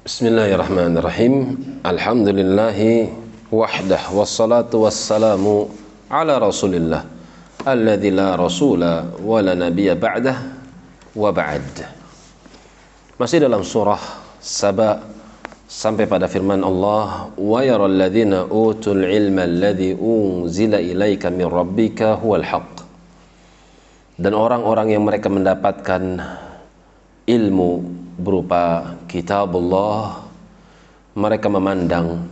Bismillahirrahmanirrahim. Alhamdulillahi wahdah wassalatu wassalamu ala Rasulillah alladzi la rasula wa la nabiyya ba'dah wa ba'd. Masih dalam surah Saba sampai pada firman Allah wa yaral ladzina utul ilma alladzi unzila ilaika min rabbika huwal haqq. Dan orang-orang yang mereka mendapatkan ilmu berupa kitabullah mereka memandang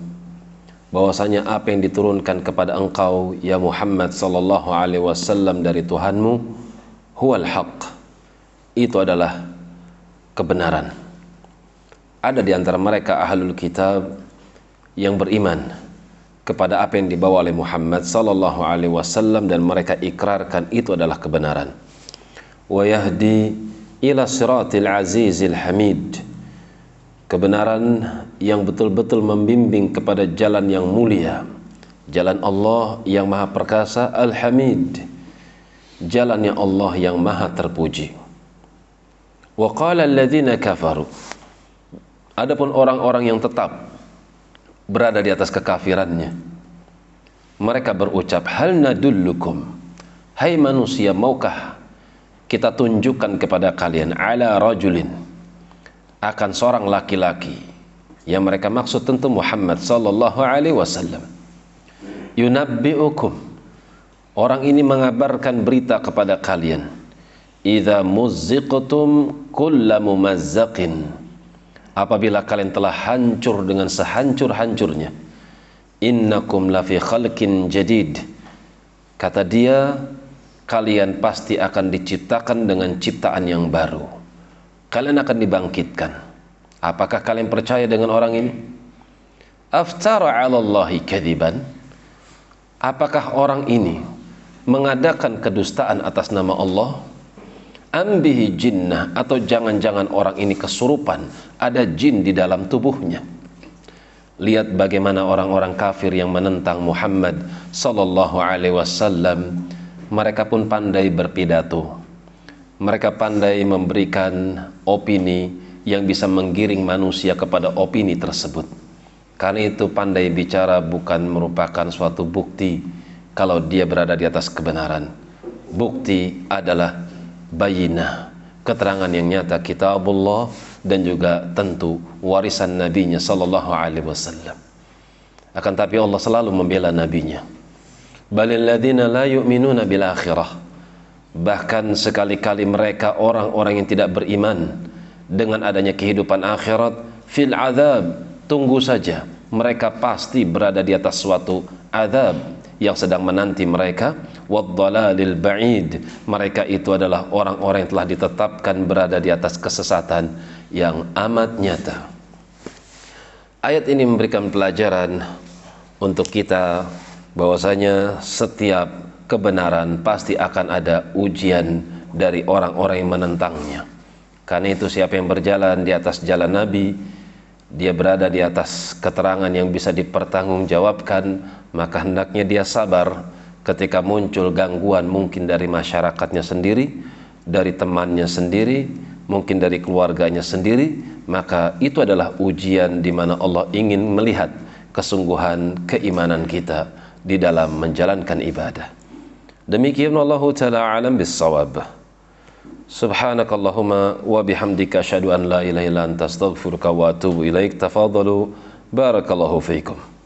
bahwasanya apa yang diturunkan kepada engkau ya Muhammad sallallahu alaihi wasallam dari Tuhanmu huwal haq. Itu adalah kebenaran. Ada di antara mereka ahlul kitab yang beriman kepada apa yang dibawa oleh Muhammad sallallahu alaihi wasallam dan mereka ikrarkan itu adalah kebenaran. Wa yahdi ila siratil azizil hamid. Kebenaran yang betul-betul membimbing kepada jalan yang mulia. Jalan Allah yang maha perkasa al-hamid. Jalannya Allah yang maha terpuji. Wa qala alladhina kafaru. Adapun orang-orang yang tetap berada di atas kekafirannya mereka berucap hal nadullukum? Hai manusia maukah kita tunjukkan kepada kalian ala rajulin akan seorang laki-laki. Yang mereka maksud tentu Muhammad sallallahu alaihi wasallam. Yunabbiukum. Orang ini mengabarkan berita kepada kalian. Idza muzziqtum kulla apabila kalian telah hancur dengan sehancur-hancurnya innakum lafi khalqin jadid. Kata dia kalian pasti akan diciptakan dengan ciptaan yang baru. Kalian akan dibangkitkan. Apakah kalian percaya dengan orang ini? Aftara 'ala kadiban? Apakah orang ini mengadakan kedustaan atas nama Allah? Ambihi jinnah atau jangan-jangan orang ini kesurupan, ada jin di dalam tubuhnya. Lihat bagaimana orang-orang kafir yang menentang Muhammad sallallahu alaihi wasallam mereka pun pandai berpidato. Mereka pandai memberikan opini yang bisa menggiring manusia kepada opini tersebut. Karena itu pandai bicara bukan merupakan suatu bukti kalau dia berada di atas kebenaran. Bukti adalah bayinah, keterangan yang nyata kitabullah dan juga tentu warisan nabinya sallallahu alaihi wasallam. Akan tapi Allah selalu membela nabinya balil ladina la yu'minuna bil akhirah. Bahkan sekali-kali mereka orang-orang yang tidak beriman dengan adanya kehidupan akhirat fil azab tunggu saja. Mereka pasti berada di atas suatu azab yang sedang menanti mereka. Waddalalil ba'id. Mereka itu adalah orang-orang yang telah ditetapkan berada di atas kesesatan yang amat nyata. Ayat ini memberikan pelajaran untuk kita bahwasanya setiap kebenaran pasti akan ada ujian dari orang-orang yang menentangnya. Karena itu siapa yang berjalan di atas jalan Nabi, dia berada di atas keterangan yang bisa dipertanggungjawabkan, maka hendaknya dia sabar ketika muncul gangguan mungkin dari masyarakatnya sendiri, dari temannya sendiri, mungkin dari keluarganya sendiri, maka itu adalah ujian di mana Allah ingin melihat kesungguhan keimanan kita di dalam menjalankan ibadah. Demikian Allah taala alam bisawab. Subhanakallahumma wa bihamdika asyhadu an la ilaha illa anta astaghfiruka wa atubu ilaik. Tafadhalu barakallahu fiikum.